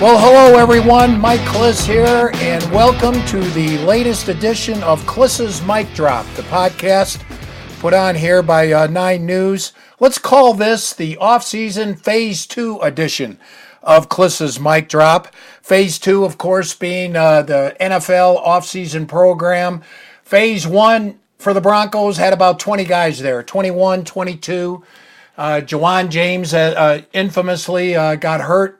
Well, hello everyone. Mike Klis here, and welcome to the latest edition of Klis's Mic Drop, the podcast put on here by uh, Nine News. Let's call this the off-season Phase Two edition of Klis's Mic Drop. Phase Two, of course, being uh, the NFL off-season program. Phase One for the Broncos had about 20 guys there, 21, 22. Uh, Ja'Wuan James uh, uh, infamously uh, got hurt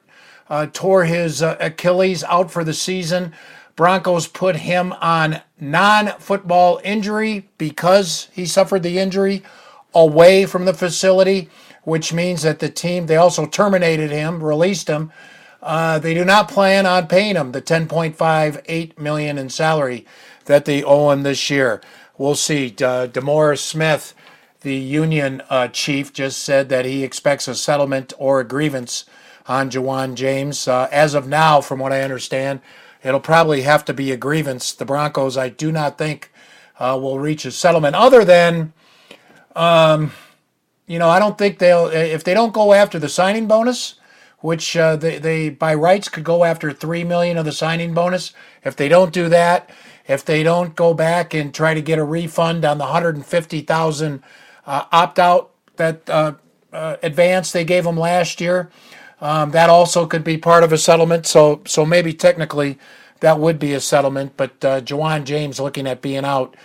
uh, tore his uh, Achilles out for the season. Broncos put him on non football injury because he suffered the injury away from the facility, which means that the team, they also terminated him, released him. Uh, they do not plan on paying him the 10.58 million in salary that they owe him this year. We'll see. Uh, DeMaurice Smith, the union uh, chief, just said that he expects a settlement or a grievance on Ja'Wuan James. Uh, as of now, from what I understand, it'll probably have to be a grievance. The Broncos, I do not think, uh, will reach a settlement other than, um, you know, I don't think they'll, if they don't go after the signing bonus, which uh, they, they by rights could go after three million of the signing bonus. If they don't do that, if they don't go back and try to get a refund on the hundred and fifty thousand uh, opt out that uh, uh, advance they gave them last year, um, that also could be part of a settlement. So, so maybe technically that would be a settlement. But uh, Ja'Wuan James looking at being out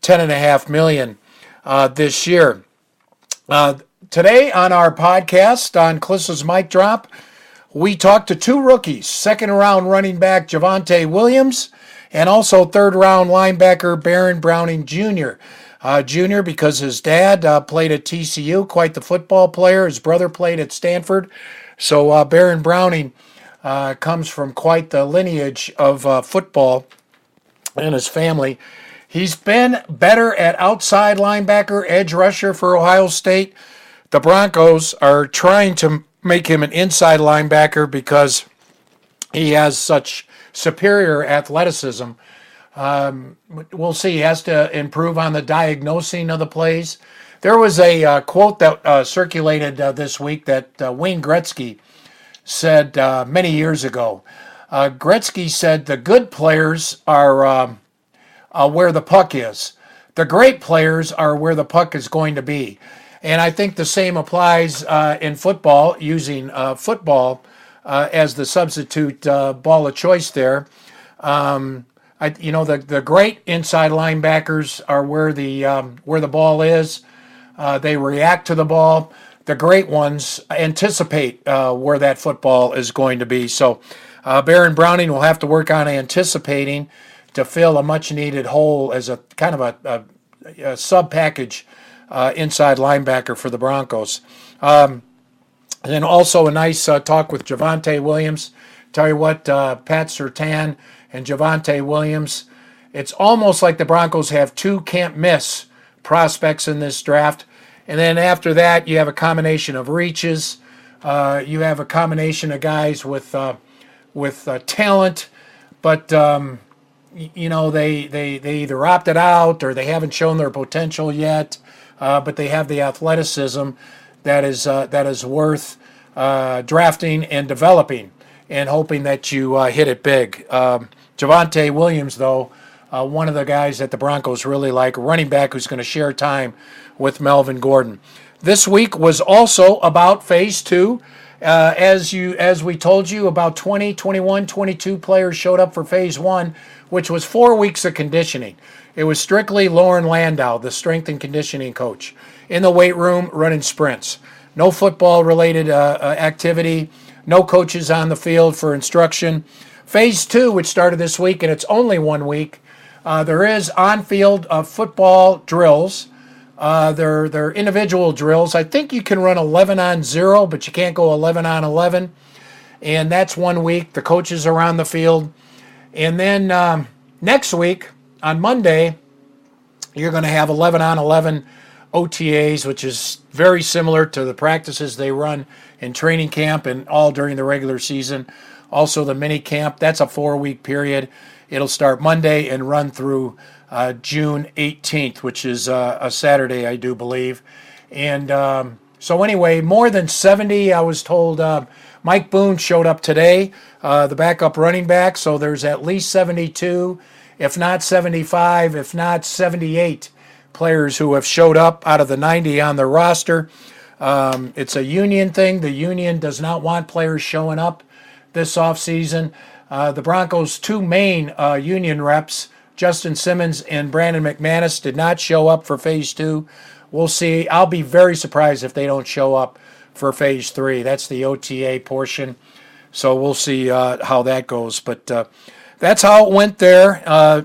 ten and a half million uh, this year. Uh, today on our podcast on Klis's Mic Drop, we talked to two rookies: second round running back Javonte Williams, and also third round linebacker Baron Browning Jr. Uh, junior because his dad uh, played at TCU, quite the football player. His brother played at Stanford. So uh, Baron Browning uh, comes from quite the lineage of uh, football and his family. He's been better at outside linebacker, edge rusher for Ohio State. The Broncos are trying to make him an inside linebacker because he has such superior athleticism. Um, we'll see. He has to improve on the diagnosing of the plays. There was a uh, quote that uh, circulated uh, this week that uh, Wayne Gretzky said uh, many years ago. Uh, Gretzky said, The good players are um, where the puck is, the great players are where the puck is going to be. And I think the same applies in football, using football as the substitute ball of choice there. Um, I, you know the, the great inside linebackers are where the um, where the ball is. Uh, they react to the ball. The great ones anticipate uh, where that football is going to be. So, uh, Baron Browning will have to work on anticipating to fill a much needed hole as a kind of a, a, a sub package uh, inside linebacker for the Broncos. Um, and also a nice uh, talk with Javonte Williams. Tell you what, uh, Pat Surtain and Javonte Williams. It's almost like the Broncos have two can't miss prospects in this draft. And then after that, you have a combination of reaches. Uh, you have a combination of guys with uh, with uh, talent, but um, you know they, they they either opted out or they haven't shown their potential yet. Uh, but they have the athleticism that is uh, that is worth uh, drafting and developing, and hoping that you hit it big. Um, Javonte Williams, though uh, one of the guys that the Broncos really like, running back who's going to share time with Melvin Gordon. This week was also about phase two. Uh, as you as we told you, about 20, 21, 22 players showed up for phase one, which was four weeks of conditioning. It was strictly Loren Landow, the strength and conditioning coach, in the weight room running sprints. No football related uh, uh, activity, no coaches on the field for instruction. Phase two, which started this week, and it's only one week, uh, there is on-field uh, football drills. Uh, they're, they're individual drills. I think you can run 11 on 0, but you can't go 11 on 11. And that's one week. The coaches are on the field. And then um, next week, on Monday, you're going to have 11 on 11 OTAs, which is very similar to the practices they run in training camp and all during the regular season. Also, the mini camp, that's a four week period. It'll start Monday and run through uh, June 18th, which is uh, a Saturday, I do believe. And um, So anyway, more than 70. I was told uh, Mike Boone showed up today, uh, the backup running back. So there's at least 72, if not 75, if not 78 players who have showed up out of the 90 on the roster. Um, it's a union thing. The union does not want players showing up this offseason. Uh, the Broncos' two main uh, union reps, Justin Simmons and Brandon McManus, did not show up for phase two. We'll see. I'll be very surprised if they don't show up for phase three. That's the OTA portion. So we'll see uh, how that goes. But uh, that's how it went there. Uh,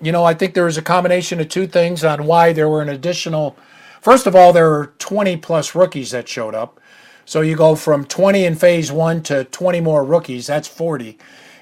you know, I think there was a combination of two things on why there were an additional. First of all, there were 20 plus rookies that showed up. So you go from 20 in phase one to 20 more rookies. That's 40.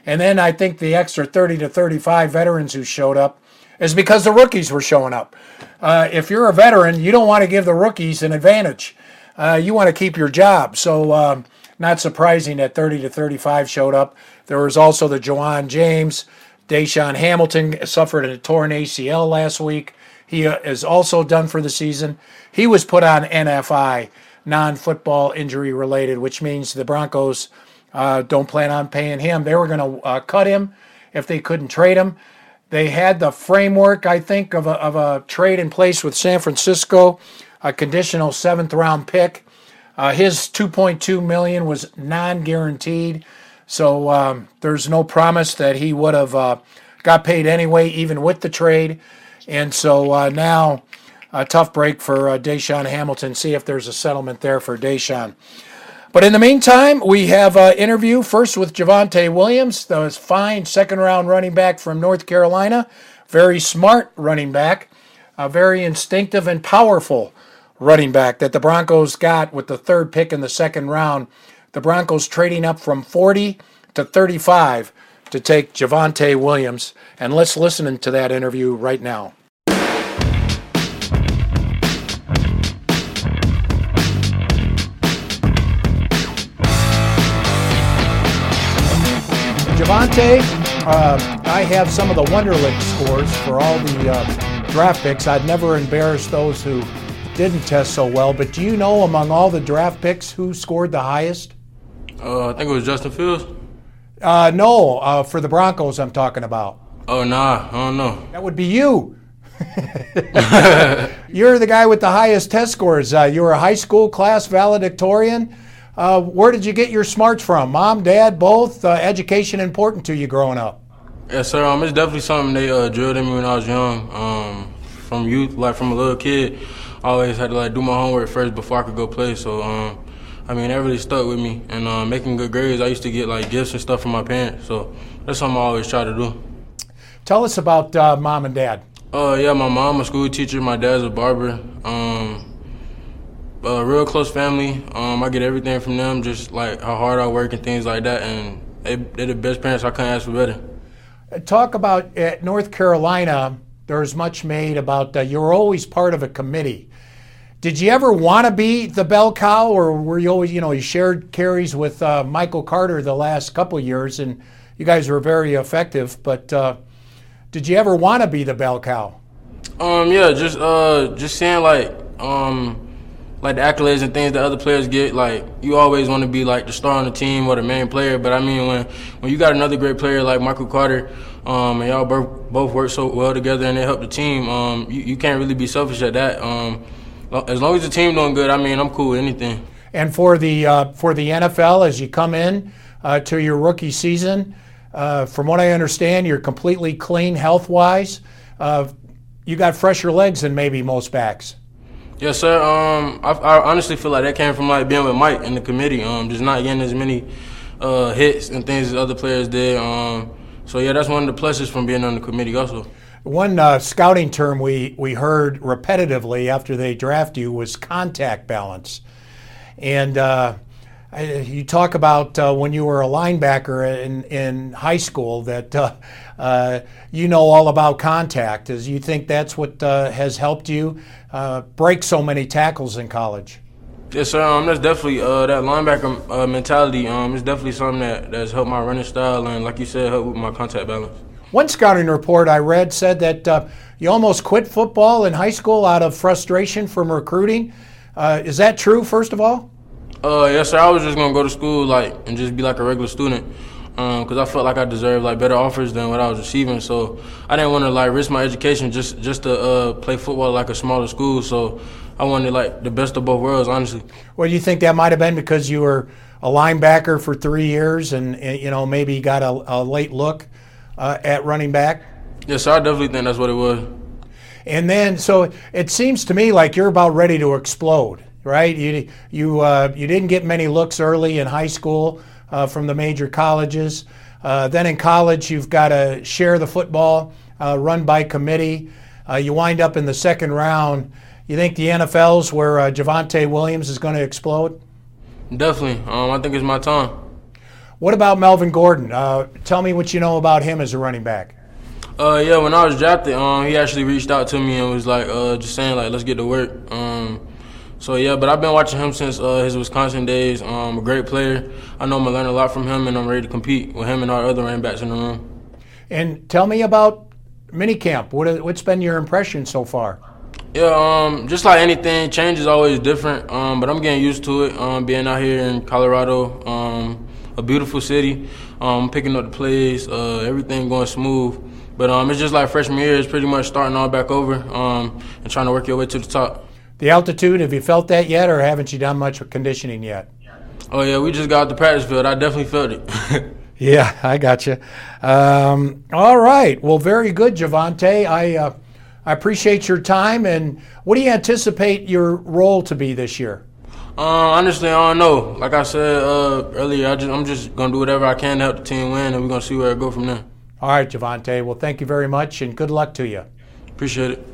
And then I think the extra 30 to 35 veterans who showed up is because the rookies were showing up. Uh, if you're a veteran, you don't want to give the rookies an advantage. Uh, you want to keep your job. So, um, not surprising that 30 to 35 showed up. There was also the Ja'Wuan James. DaeSean Hamilton suffered a torn ACL last week. He uh, is also done for the season. He was put on NFI, non football injury related, which means the Broncos uh, don't plan on paying him. They were going to uh, cut him if they couldn't trade him. They had the framework, I think, of a, of a trade in place with San Francisco, a conditional seventh round pick. Uh, his 2.2 million was non-guaranteed, so um, there's no promise that he would have uh, got paid anyway, even with the trade. And so uh, now, a tough break for uh, DaeSean Hamilton. See if there's a settlement there for DaeSean. But in the meantime, we have an interview first with Javonte Williams, the fine second round running back from North Carolina. Very smart running back, a very instinctive and powerful running back that the Broncos got with the third pick in the second round. The Broncos trading up from 40 to 35 to take Javonte Williams. And let's listen to that interview right now. Javonte, uh, I have some of the Wonderlic scores for all the uh, draft picks. I'd never embarrass those who didn't test so well, but do you know among all the draft picks who scored the highest? Uh, I think it was Justin Fields. Uh, no, uh, for the Broncos, I'm talking about. Oh, nah, I don't know. That would be you. You're the guy with the highest test scores. Uh, you were a high school class valedictorian. Uh, where did you get your smarts from? Mom, dad, both? Uh, education important to you growing up? Yes, sir. Um, it's definitely something they uh, drilled in me when I was young. Um, from youth, like from a little kid, I always had to like do my homework first before I could go play. So, um, I mean, that really stuck with me. And uh, making good grades, I used to get like gifts and stuff from my parents. So that's something I always try to do. Tell us about uh, mom and dad. Uh, yeah, my mom a school teacher. My dad's a barber. Um, a real close family. Um, I get everything from them, just like how hard I work and things like that. And they, they're the best parents. I couldn't ask for better. Talk about at North Carolina. There's much made about uh, you're always part of a committee. Did you ever want to be the bell cow, or were you always, you know, you shared carries with uh, Michael Carter the last couple years, and you guys were very effective. But uh, did you ever want to be the bell cow? Um, yeah, just uh, just seeing like um like the accolades and things that other players get, like you always want to be like the star on the team or the main player. But I mean, when when you got another great player like Michael Carter, um, and y'all both both work so well together and they help the team, um, you, you can't really be selfish at that. Um, as long as the team doing good, I mean, I'm cool with anything. And for the uh, for the NFL, as you come in uh, to your rookie season, uh, from what I understand, you're completely clean health wise. Uh, you got fresher legs than maybe most backs. Yes, sir. Um, I, I, honestly feel like that came from like being with Mike in the committee. Um, just not getting as many uh, hits and things as other players did. Um, so yeah, that's one of the pluses from being on the committee also. One uh, scouting term we we heard repetitively after they draft you was contact balance, and uh, you talk about uh, when you were a linebacker in, in high school that uh, uh, you know all about contact. Is you think that's what uh, has helped you uh, break so many tackles in college? Yes, sir. Um, that's definitely uh, that linebacker mentality. Um, it's definitely something that that's helped my running style and, like you said, helped with my contact balance. One scouting report I read said that you almost quit football in high school out of frustration from recruiting Uh, is that true? First of all. Uh, yes, sir. I was just gonna go to school like and just be like a regular student, because um, I felt like I deserved like better offers than what I was receiving. So I didn't want to like risk my education just just to uh, play football like a smaller school. So I wanted like the best of both worlds, honestly. Well, do you think that might have been because you were a linebacker for three years and, and you know maybe got a, a late look uh, at running back? Yes, sir. I definitely think that's what it was. And then, so it seems to me like you're about ready to explode, right? You you uh, you didn't get many looks early in high school uh, from the major colleges. Uh, then in college, you've got to share the football, uh, run by committee. Uh, you wind up in the second round. You think the NFL's where uh, Javonte Williams is going to explode? Definitely. Um, I think it's my time. What about Melvin Gordon? tell me what you know about him as a running back. Uh, yeah, when I was drafted, um, he actually reached out to me and was like, uh, just saying like, let's get to work. Um, so yeah, but I've been watching him since uh, his Wisconsin days. Um, a great player. I know I'm gonna learn a lot from him, and I'm ready to compete with him and our other running backs in the room. And tell me about minicamp. What what's been your impression so far? Yeah, um, just like anything, change is always different. Um, but I'm getting used to it. Um, being out here in Colorado, um, a beautiful city, um, picking up the plays, uh, everything going smooth. But um, it's just like freshman year. It's pretty much starting all back over um, and trying to work your way to the top. The altitude, have you felt that yet, or haven't you done much conditioning yet? Oh yeah, we just got the practice field. I definitely felt it. yeah, I got you. Um, all right. Well, very good, Javonte. I uh, I appreciate your time. And what do you anticipate your role to be this year? Uh, honestly, I don't know. Like I said uh, earlier, I just I'm just gonna do whatever I can to help the team win, and we're gonna see where I go from there. All right, Javonte. Well, thank you very much and good luck to you. Appreciate it.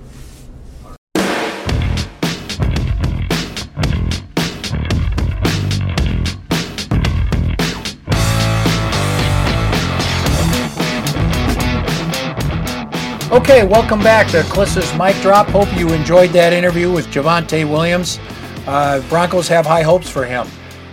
Okay, welcome back to Klis's Mic Drop. Hope you enjoyed that interview with Javonte Williams. Uh, Broncos have high hopes for him.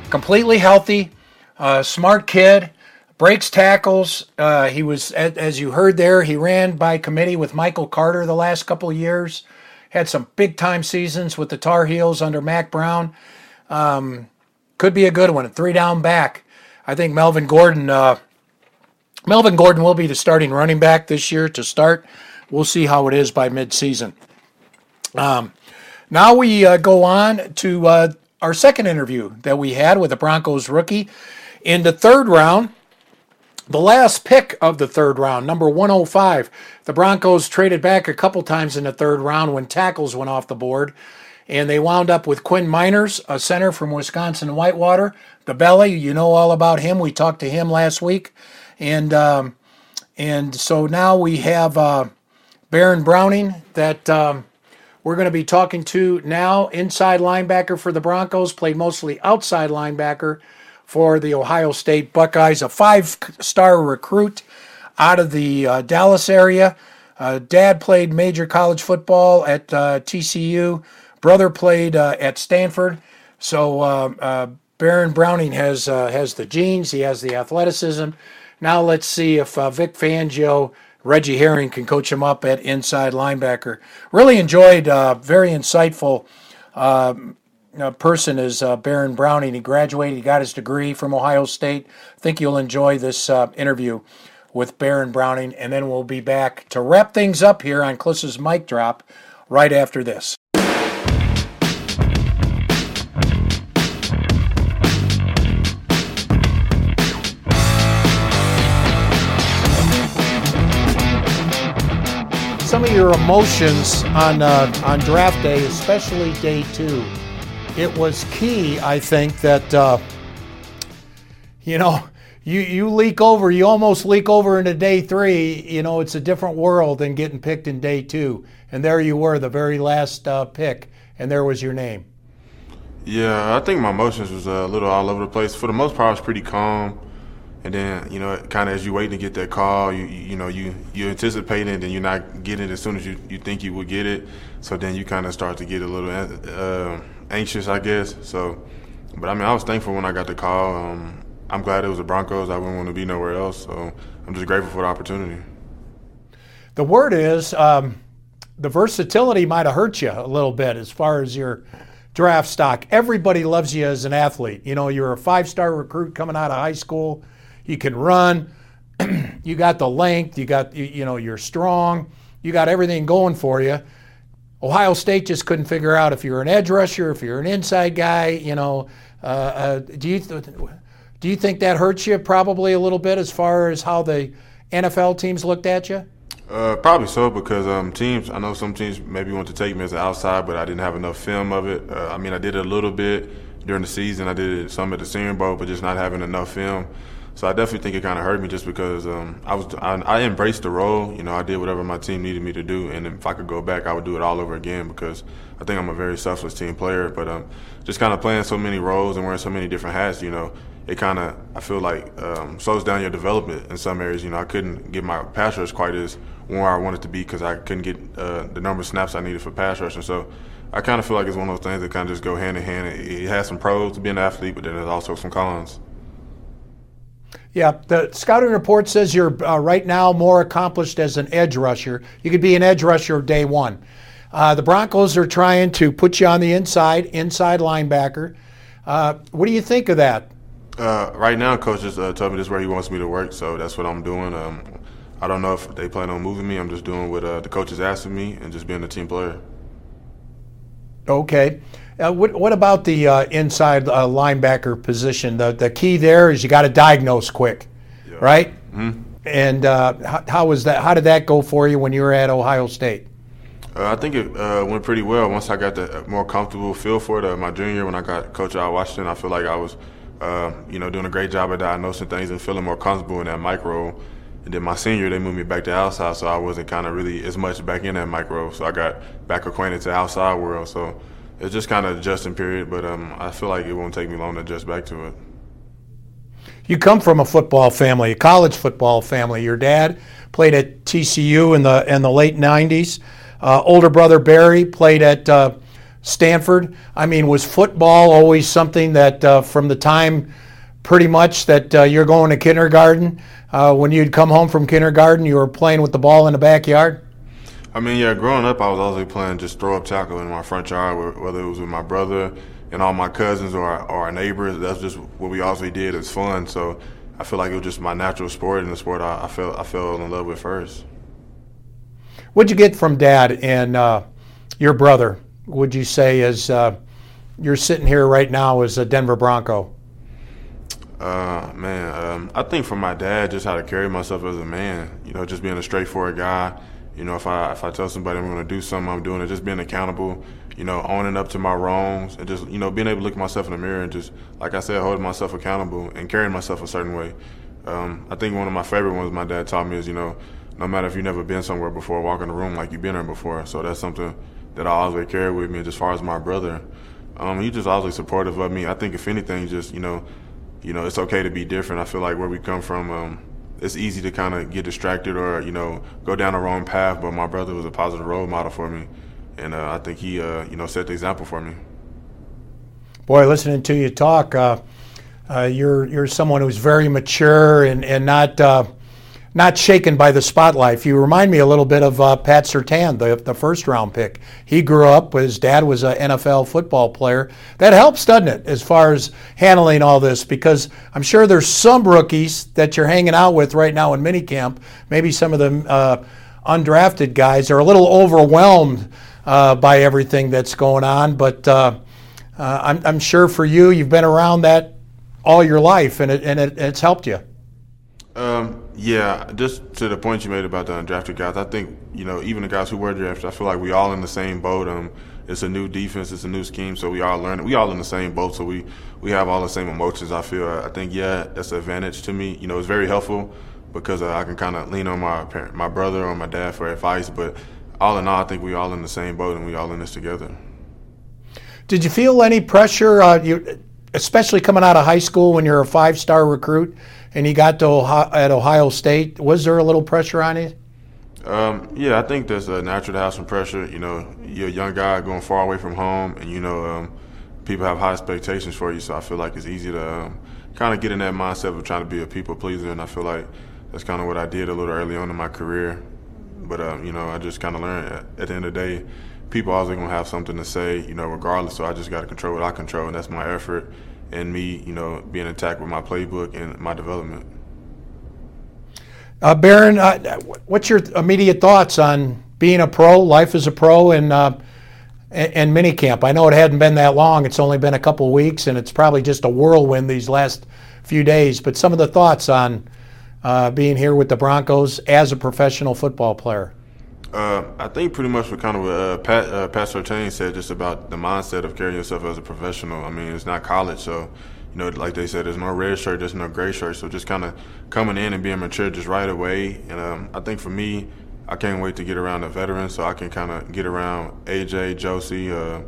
Completely healthy, uh, smart kid breaks tackles. Uh, he was, as you heard there, he ran by committee with Michael Carter the last couple years. Had some big time seasons with the Tar Heels under Mack Brown. Um, could be a good one. Three down back. I think Melvin Gordon. Melvin Gordon will be the starting running back this year to start. We'll see how it is by midseason. Um, now we uh, go on to uh, our second interview that we had with the Broncos rookie. In the third round, the last pick of the third round, number 105, the Broncos traded back a couple times in the third round when tackles went off the board. And they wound up with Quinn Meinerz, a center from Wisconsin Whitewater. The belly, you know all about him. We talked to him last week. And um, and so now we have uh, Baron Browning that um, we're going to be talking to now. Inside linebacker for the Broncos, played mostly outside linebacker for the Ohio State Buckeyes, a five star recruit out of the uh, Dallas area. Uh, dad played major college football at uh, TCU, brother played uh, at Stanford. So uh, Baron Browning has, has the genes, he has the athleticism. Now let's see if Vic Fangio. Reggie Herring can coach him up at inside linebacker. Really enjoyed, very insightful um, uh, person is uh, Baron Browning. He graduated, he got his degree from Ohio State. I think you'll enjoy this uh, interview with Baron Browning, and then we'll be back to wrap things up here on Klis's Mic Drop right after this. Some of your emotions on uh, on draft day, especially day two it was key, I think, that, uh, you know, you, you leak over, you almost leak over into day three. You know, it's a different world than getting picked in day two. And there you were, the very last uh, pick, and there was your name. Yeah, I think my emotions was a little all over the place. For the most part, I was pretty calm. And then, you know, kind of as you wait to get that call, you you know, you you anticipate it, and you're not getting it as soon as you, you think you would get it. So then you kind of start to get a little uh, anxious, I guess. So, but I mean, I was thankful when I got the call. Um, I'm glad it was the Broncos. I wouldn't want to be nowhere else. So I'm just grateful for the opportunity. The word is um, the versatility might have hurt you a little bit as far as your draft stock. Everybody loves you as an athlete. You know, you're a five star recruit coming out of high school. You can run. you got the length. You got, you, you know, you're strong. You got everything going for you. Ohio State just couldn't figure out if you're an edge rusher, if you're an inside guy. You know, uh, uh, do you th- do you think that hurts you probably a little bit as far as how the NFL teams looked at you? Uh, probably so because um, teams. I know some teams maybe want to take me as an outside, but I didn't have enough film of it. Uh, I mean, I did it a little bit during the season. I did it some at the Senior Bowl, but just not having enough film. So I definitely think it kind of hurt me just because um, I was I, I, embraced the role. You know, I did whatever my team needed me to do, and if I could go back, I would do it all over again because I think I'm a very selfless team player. But um, just kind of playing so many roles and wearing so many different hats, you know, it kind of I feel like um, slows down your development in some areas. You know, I couldn't get my pass rush quite as where I wanted to be because I couldn't get uh, the number of snaps I needed for pass rush, and so I kind of feel like it's one of those things that kind of just go hand in hand. It, has some pros to be an athlete, but then there's also some cons. Yeah, the scouting report says you're uh, right now more accomplished as an edge rusher. You could be an edge rusher day one. Uh, the Broncos are trying to put you on the inside, inside linebacker. Uh, what do you think of that? Uh, right now, coach just uh, told me this is where he wants me to work, so that's what I'm doing. Um, I don't know if they plan on moving me. I'm just doing what uh, the coach is asking me and just being a team player. Okay. Uh, what, what, about the uh, inside uh, linebacker position? The, the key there is you got to diagnose quick, yeah. right? Mm-hmm. And uh, how, how, was that? How did that go for you when you were at Ohio State? Uh, I think it uh, went pretty well. Once I got the more comfortable feel for it, my junior when I got coach out of Washington, I feel like I was, you know, doing a great job at diagnosing things and feeling more comfortable in that micro. And then my senior, they moved me back to outside, so I wasn't kind of really as much back in that micro. So I got back acquainted to outside world. So it's just kind of adjusting period, but um, I feel like it won't take me long to adjust back to it. You come from a football family, a college football family. Your dad played at TCU in the in the late '90s. Uh, older brother Barry played at uh, Stanford. I mean, was football always something that uh, from the time pretty much that uh, you're going to kindergarten, uh, when you'd come home from kindergarten, you were playing with the ball in the backyard? I mean, yeah, growing up, I was always playing just throw up tackle in my front yard, whether it was with my brother and all my cousins or, or our neighbors. That's just what we always did. It's fun. So I feel like it was just my natural sport and the sport I, I fell I fell in love with first. What'd you get from dad and uh, your brother? Would you say as uh, you're sitting here right now as a Denver Bronco? Uh, man, um, I think for my dad, just how to carry myself as a man. You know, just being a straightforward guy you know, if I if I tell somebody I'm going to do something, I'm doing it. Just being accountable. You know, owning up to my wrongs, and just you know being able to look myself in the mirror and just like I said, holding myself accountable and carrying myself a certain way. Um, I think one of my favorite ones my dad taught me is you know, no matter if you've never been somewhere before, walk in the room like you've been there before. So that's something that I always carry with me. As far as my brother, um, he's just always supportive of me. I think if anything, just you know, you know, it's okay to be different. I feel like where we come from. Um, it's easy to kind of get distracted or you know go down the wrong path. But my brother was a positive role model for me, and uh, I think he uh, you know set the example for me. Boy, listening to you talk, uh, uh you're you're someone who's very mature and and not uh, not shaken by the spotlight. You remind me a little bit of uh, Pat Surtain, the, the first round pick. He grew up, his dad was an NFL football player. That helps, doesn't it, as far as handling all this? Because I'm sure there's some rookies that you're hanging out with right now in minicamp. Maybe some of the uh, undrafted guys are a little overwhelmed uh, by everything that's going on. But uh, uh, I'm, I'm sure for you, you've been around that all your life, and, it, and it, it's helped you. Um, yeah, just to the point you made about the undrafted guys, I think you know even the guys who were drafted, I feel like we all in the same boat. Um, it's a new defense, it's a new scheme, so we all learn. We all in the same boat, so we we have all the same emotions. I feel. I think yeah, that's an advantage to me. You know, it's very helpful because uh, I can kind of lean on my parent, my brother or my dad for advice. But all in all, I think we all in the same boat and we all in this together. Did you feel any pressure? Uh, you, especially coming out of high school when you're a five-star recruit and he got to Ohio, at Ohio State. Was there a little pressure on you? Um, yeah, I think there's a natural to have some pressure. You know, you're a young guy going far away from home, and you know, um, people have high expectations for you. So I feel like it's easy to um, kind of get in that mindset of trying to be a people pleaser, and I feel like that's kind of what I did a little early on in my career. But um, you know, I just kind of learned at, at, the end of the day, people always gonna have something to say, you know, regardless. So I just got to control what I control, and that's my effort and me, you know, being attacked with my playbook and my development. Uh, Baron, uh, what's your immediate thoughts on being a pro, life as a pro, and uh, and minicamp? I know it hadn't been that long; it's only been a couple weeks, and it's probably just a whirlwind these last few days. But some of the thoughts on uh, being here with the Broncos as a professional football player. Uh, I think pretty much what kind of what uh, Pat, uh, said, just about the mindset of carrying yourself as a professional. I mean, it's not college, so you know, like they said, there's no red shirt, there's no gray shirt. So just kind of coming in and being mature just right away. And um, I think for me, I can't wait to get around the veterans so I can kind of get around AJ, Josey, uh,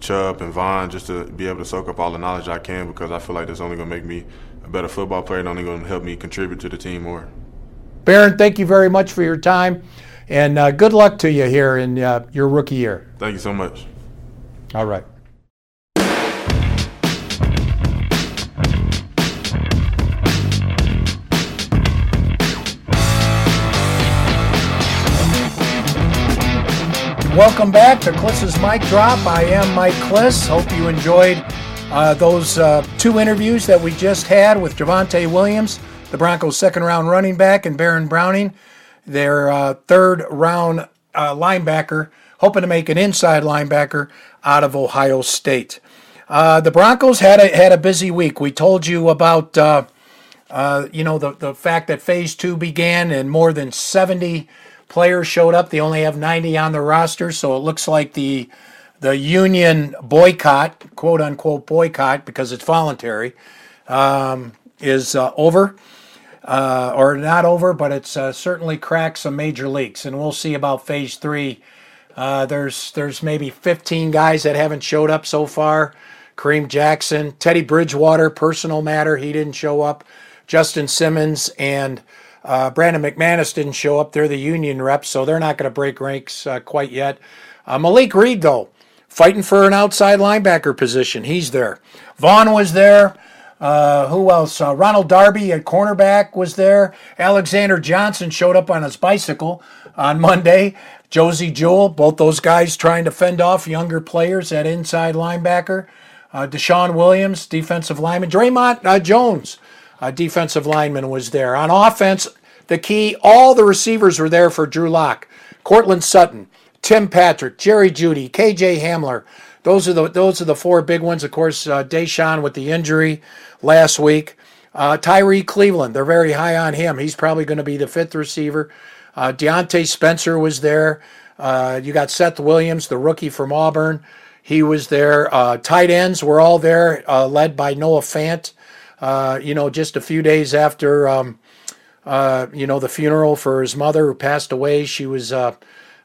Chubb, and Von just to be able to soak up all the knowledge I can because I feel like that's only going to make me a better football player and only going to help me contribute to the team more. Baron, thank you very much for your time. And uh, good luck to you here in uh, your rookie year. Thank you so much. All right. Welcome back to Klis's Mic Drop. I am Mike Klis. Hope you enjoyed uh, those uh, two interviews that we just had with Javonte Williams, the Broncos' second round running back, and Baron Browning, their uh, third round uh, linebacker, hoping to make an inside linebacker out of Ohio State. Uh, the Broncos had a, had a busy week. We told you about uh, you know the, the fact that phase two began and more than 70 players showed up. They only have 90 on the roster, so it looks like the the union boycott, quote unquote boycott, because it's voluntary, um, is uh, over. Uh, or not over, but it's uh, certainly cracked some major leaks, and we'll see about phase three. Uh, there's there's maybe 15 guys that haven't showed up so far. Kareem Jackson, Teddy Bridgewater, personal matter, he didn't show up. Justin Simmons and uh, Brandon McManus didn't show up. They're the union reps, so they're not going to break ranks uh, quite yet. Uh, Malik Reed, though, fighting for an outside linebacker position. He's there. Von was there. Uh, who else? Uh, Ronald Darby at cornerback was there. Alexander Johnson showed up on his bicycle on Monday. Josey Jewell, both those guys trying to fend off younger players at inside linebacker. Uh, DeShawn Williams, defensive lineman. Dre'Mont Jones, defensive lineman, was there. On offense, the key, all the receivers were there for Drew Lock. Courtland Sutton, Tim Patrick, Jerry Jeudy, KJ Hamler. Those are the those are the four big ones. Of course, uh, DaeSean with the injury last week. Uh, Tyrie Cleveland, they're very high on him. He's probably going to be the fifth receiver. Uh, Diontae Spencer was there. Uh, you got Seth Williams, the rookie from Auburn. He was there. Uh, tight ends were all there, uh, led by Noah Fant. Uh, you know, just a few days after um, uh, you know, the funeral for his mother who passed away. She was,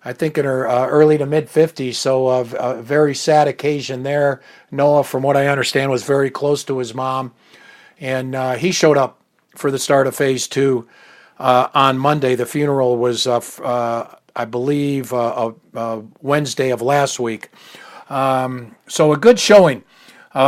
I think, in her uh, early to mid 50s. So uh, a very sad occasion there. Noah, from what I understand, was very close to his mom. And uh, he showed up for the start of phase two on Monday. The funeral was, I believe, Wednesday of last week. Um, so a good showing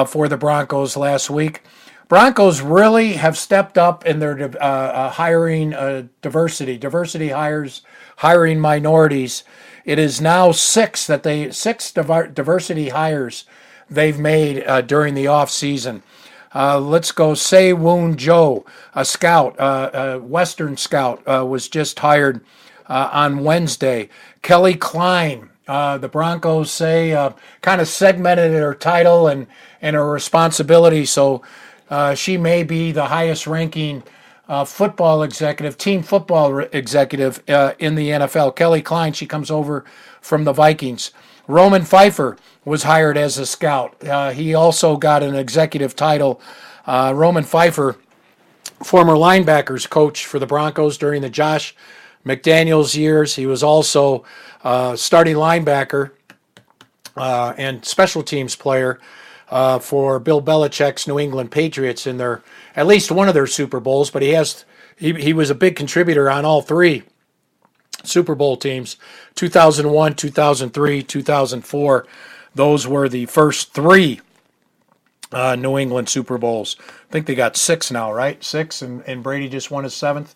for the Broncos last week. Broncos really have stepped up in their uh, uh, hiring uh, diversity. Diversity hires hiring minorities. It is now six that they six diversity hires they've made uh, during the off season. Uh, let's go. Say Woon Joe, a scout, uh, a Western scout, was just hired on Wednesday. Kelly Kleine, uh, the Broncos say uh, kind of segmented her title and, and her responsibility. So uh, she may be the highest ranking uh, football executive, team football re- executive uh, in the NFL. Kelly Kleine, she comes over from the Vikings. Roman Phifer was hired as a scout. Uh, he also got an executive title. Uh, Roman Phifer, former linebackers coach for the Broncos during the Josh McDaniels years. He was also starting linebacker and special teams player uh, for Bill Belichick's New England Patriots in their at least one of their Super Bowls, but he has he, he was a big contributor on all three Super Bowl teams 2001, 2003, 2004. Those were the first three uh, New England Super Bowls. I think they got six now, right? Six, and, and Brady just won his seventh.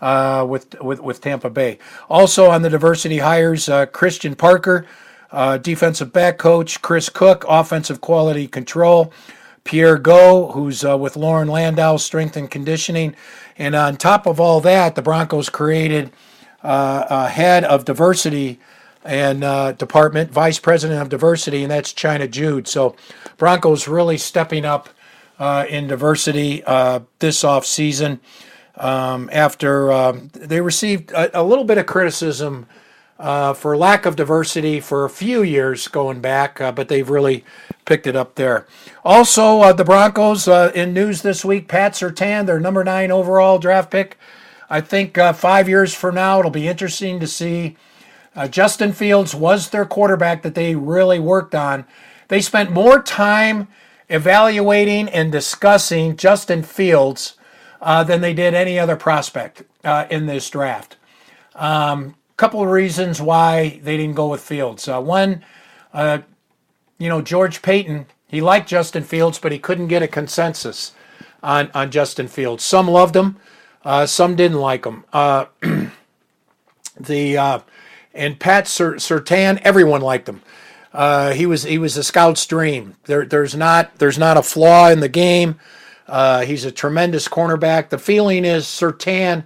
Uh, with, with with Tampa Bay. Also on the diversity hires, uh, Christian Parker, uh, defensive back coach Chris Cook, offensive quality control. Pierre Go, who's uh, with Loren Landow, strength and conditioning. And on top of all that, the Broncos created uh, a head of diversity and uh, department, vice president of diversity, and that's China Jude. So Broncos really stepping up uh, in diversity uh, this off season um, after um, they received a, a, little bit of criticism uh, for lack of diversity for a few years going back, uh, but they've really picked it up there. Also, uh, the Broncos uh, in news this week: Pat Surtain, their number nine overall draft pick. I think uh, five years from now, it'll be interesting to see. Uh, Justin Fields was their quarterback that they really worked on. They spent more time evaluating and discussing Justin Fields than they did any other prospect in this draft. Um, couple of reasons why they didn't go with Fields. Uh, one, uh, you know, George Paton, he liked Justin Fields, but he couldn't get a consensus on, on Justin Fields. Some loved him, uh, some didn't like him. Uh, the uh, and Pat Surtain, everyone liked him. Uh, he was he was a scout's dream. There, there's not there's not a flaw in the game. he's a tremendous cornerback. The feeling is Surtain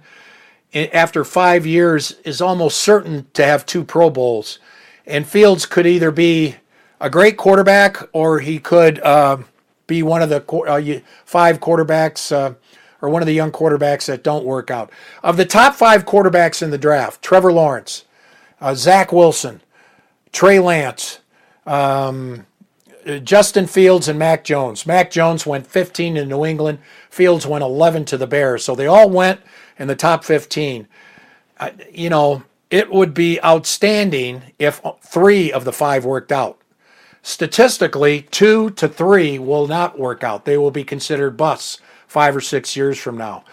after five years is almost certain to have two Pro Bowls. And Fields could either be a great quarterback or he could uh, be one of the uh, five quarterbacks uh, or one of the young quarterbacks that don't work out. Of the top five quarterbacks in the draft, Trevor Lawrence, uh, Zach Wilson, Trey Lance, um, Justin Fields, and Mac Jones. Mac Jones went 15 in New England. Fields went 11 to the Bears. So they all went – in the top 15. Uh, you know, it would be outstanding if three of the five worked out. Statistically, two to three will not work out. They will be considered busts five or six years from now.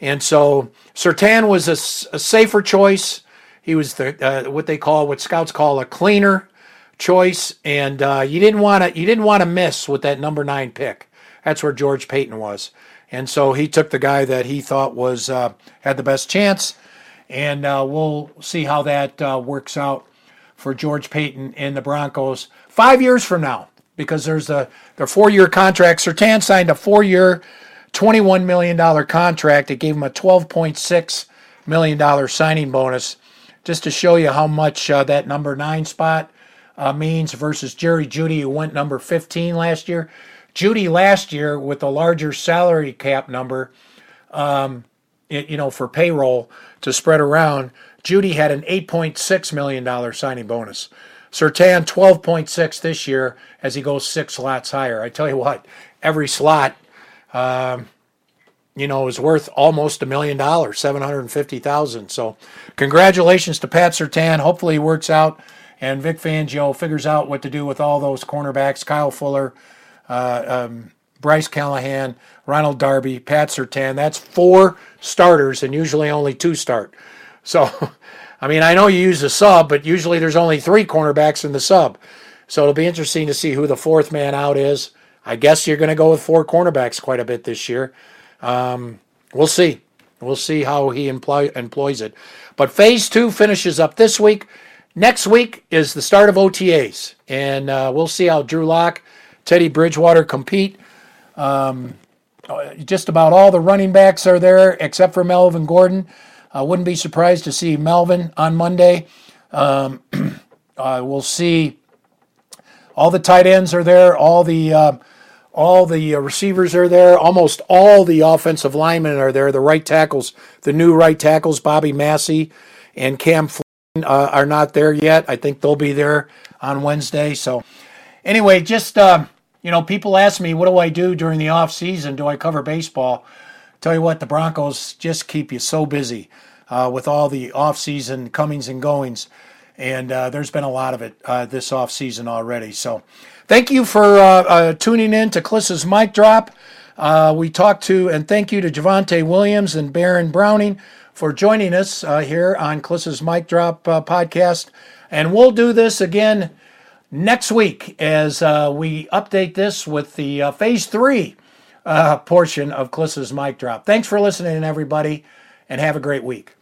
And so Surtain was a, a safer choice. He was the uh, what they call what scouts call a cleaner choice, and uh, you didn't want to you didn't want to miss with that number nine pick. That's where George Paton was. And so he took the guy that he thought was uh, had the best chance, and uh, we'll see how that uh, works out for George Paton and the Broncos five years from now, because there's a their four-year contract. Surtain signed a four-year, twenty-one million dollar contract. It gave him a twelve point six million dollar signing bonus, just to show you how much uh, that number nine spot uh, means versus Jerry Jeudy, who went number fifteen last year. Jeudy last year with a larger salary cap number, um, it, you know, for payroll to spread around, Jeudy had an $8.6 million signing bonus. Surtain 12.6 this year as he goes six slots higher. I tell you what, every slot, um, you know, is worth almost a million dollars, seven hundred and fifty thousand. So, congratulations to Pat Surtain. Hopefully, he works out, and Vic Fangio figures out what to do with all those cornerbacks. Kyle Fuller, um, Bryce Callahan, Ronald Darby, Pat Surtain. That's four starters, and usually only two start. So, I mean, I know you use a sub, but usually there's only three cornerbacks in the sub. So it'll be interesting to see who the fourth man out is. I guess you're going to go with four cornerbacks quite a bit this year. Um, we'll see. We'll see how he employ, employs it. But phase two finishes up this week. Next week is the start of OTAs, and uh, we'll see how Drew Lock Teddy Bridgewater compete. Um, just about all the running backs are there except for Melvin Gordon. I wouldn't be surprised to see Melvin on Monday. Um, uh, we'll see all the tight ends are there. All the uh, all the uh, receivers are there. Almost all the offensive linemen are there. The right tackles, the new right tackles, Bobby Massie and Cam Flynn, uh, are not there yet. I think they'll be there on Wednesday. So, anyway, just uh, you know, people ask me, what do I do during the off season? Do I cover baseball? Tell you what, the Broncos just keep you so busy uh, with all the off season comings and goings, and uh, there's been a lot of it uh, this off season already. So, thank you for uh, uh, tuning in to Klis's mic drop. Uh, we talked to and thank you to Javonte Williams and Baron Browning for joining us here on Klis's mic drop podcast, and we'll do this again next week as uh, we update this with the uh, phase three uh, portion of Klis's mic drop. Thanks for listening, everybody, and have a great week.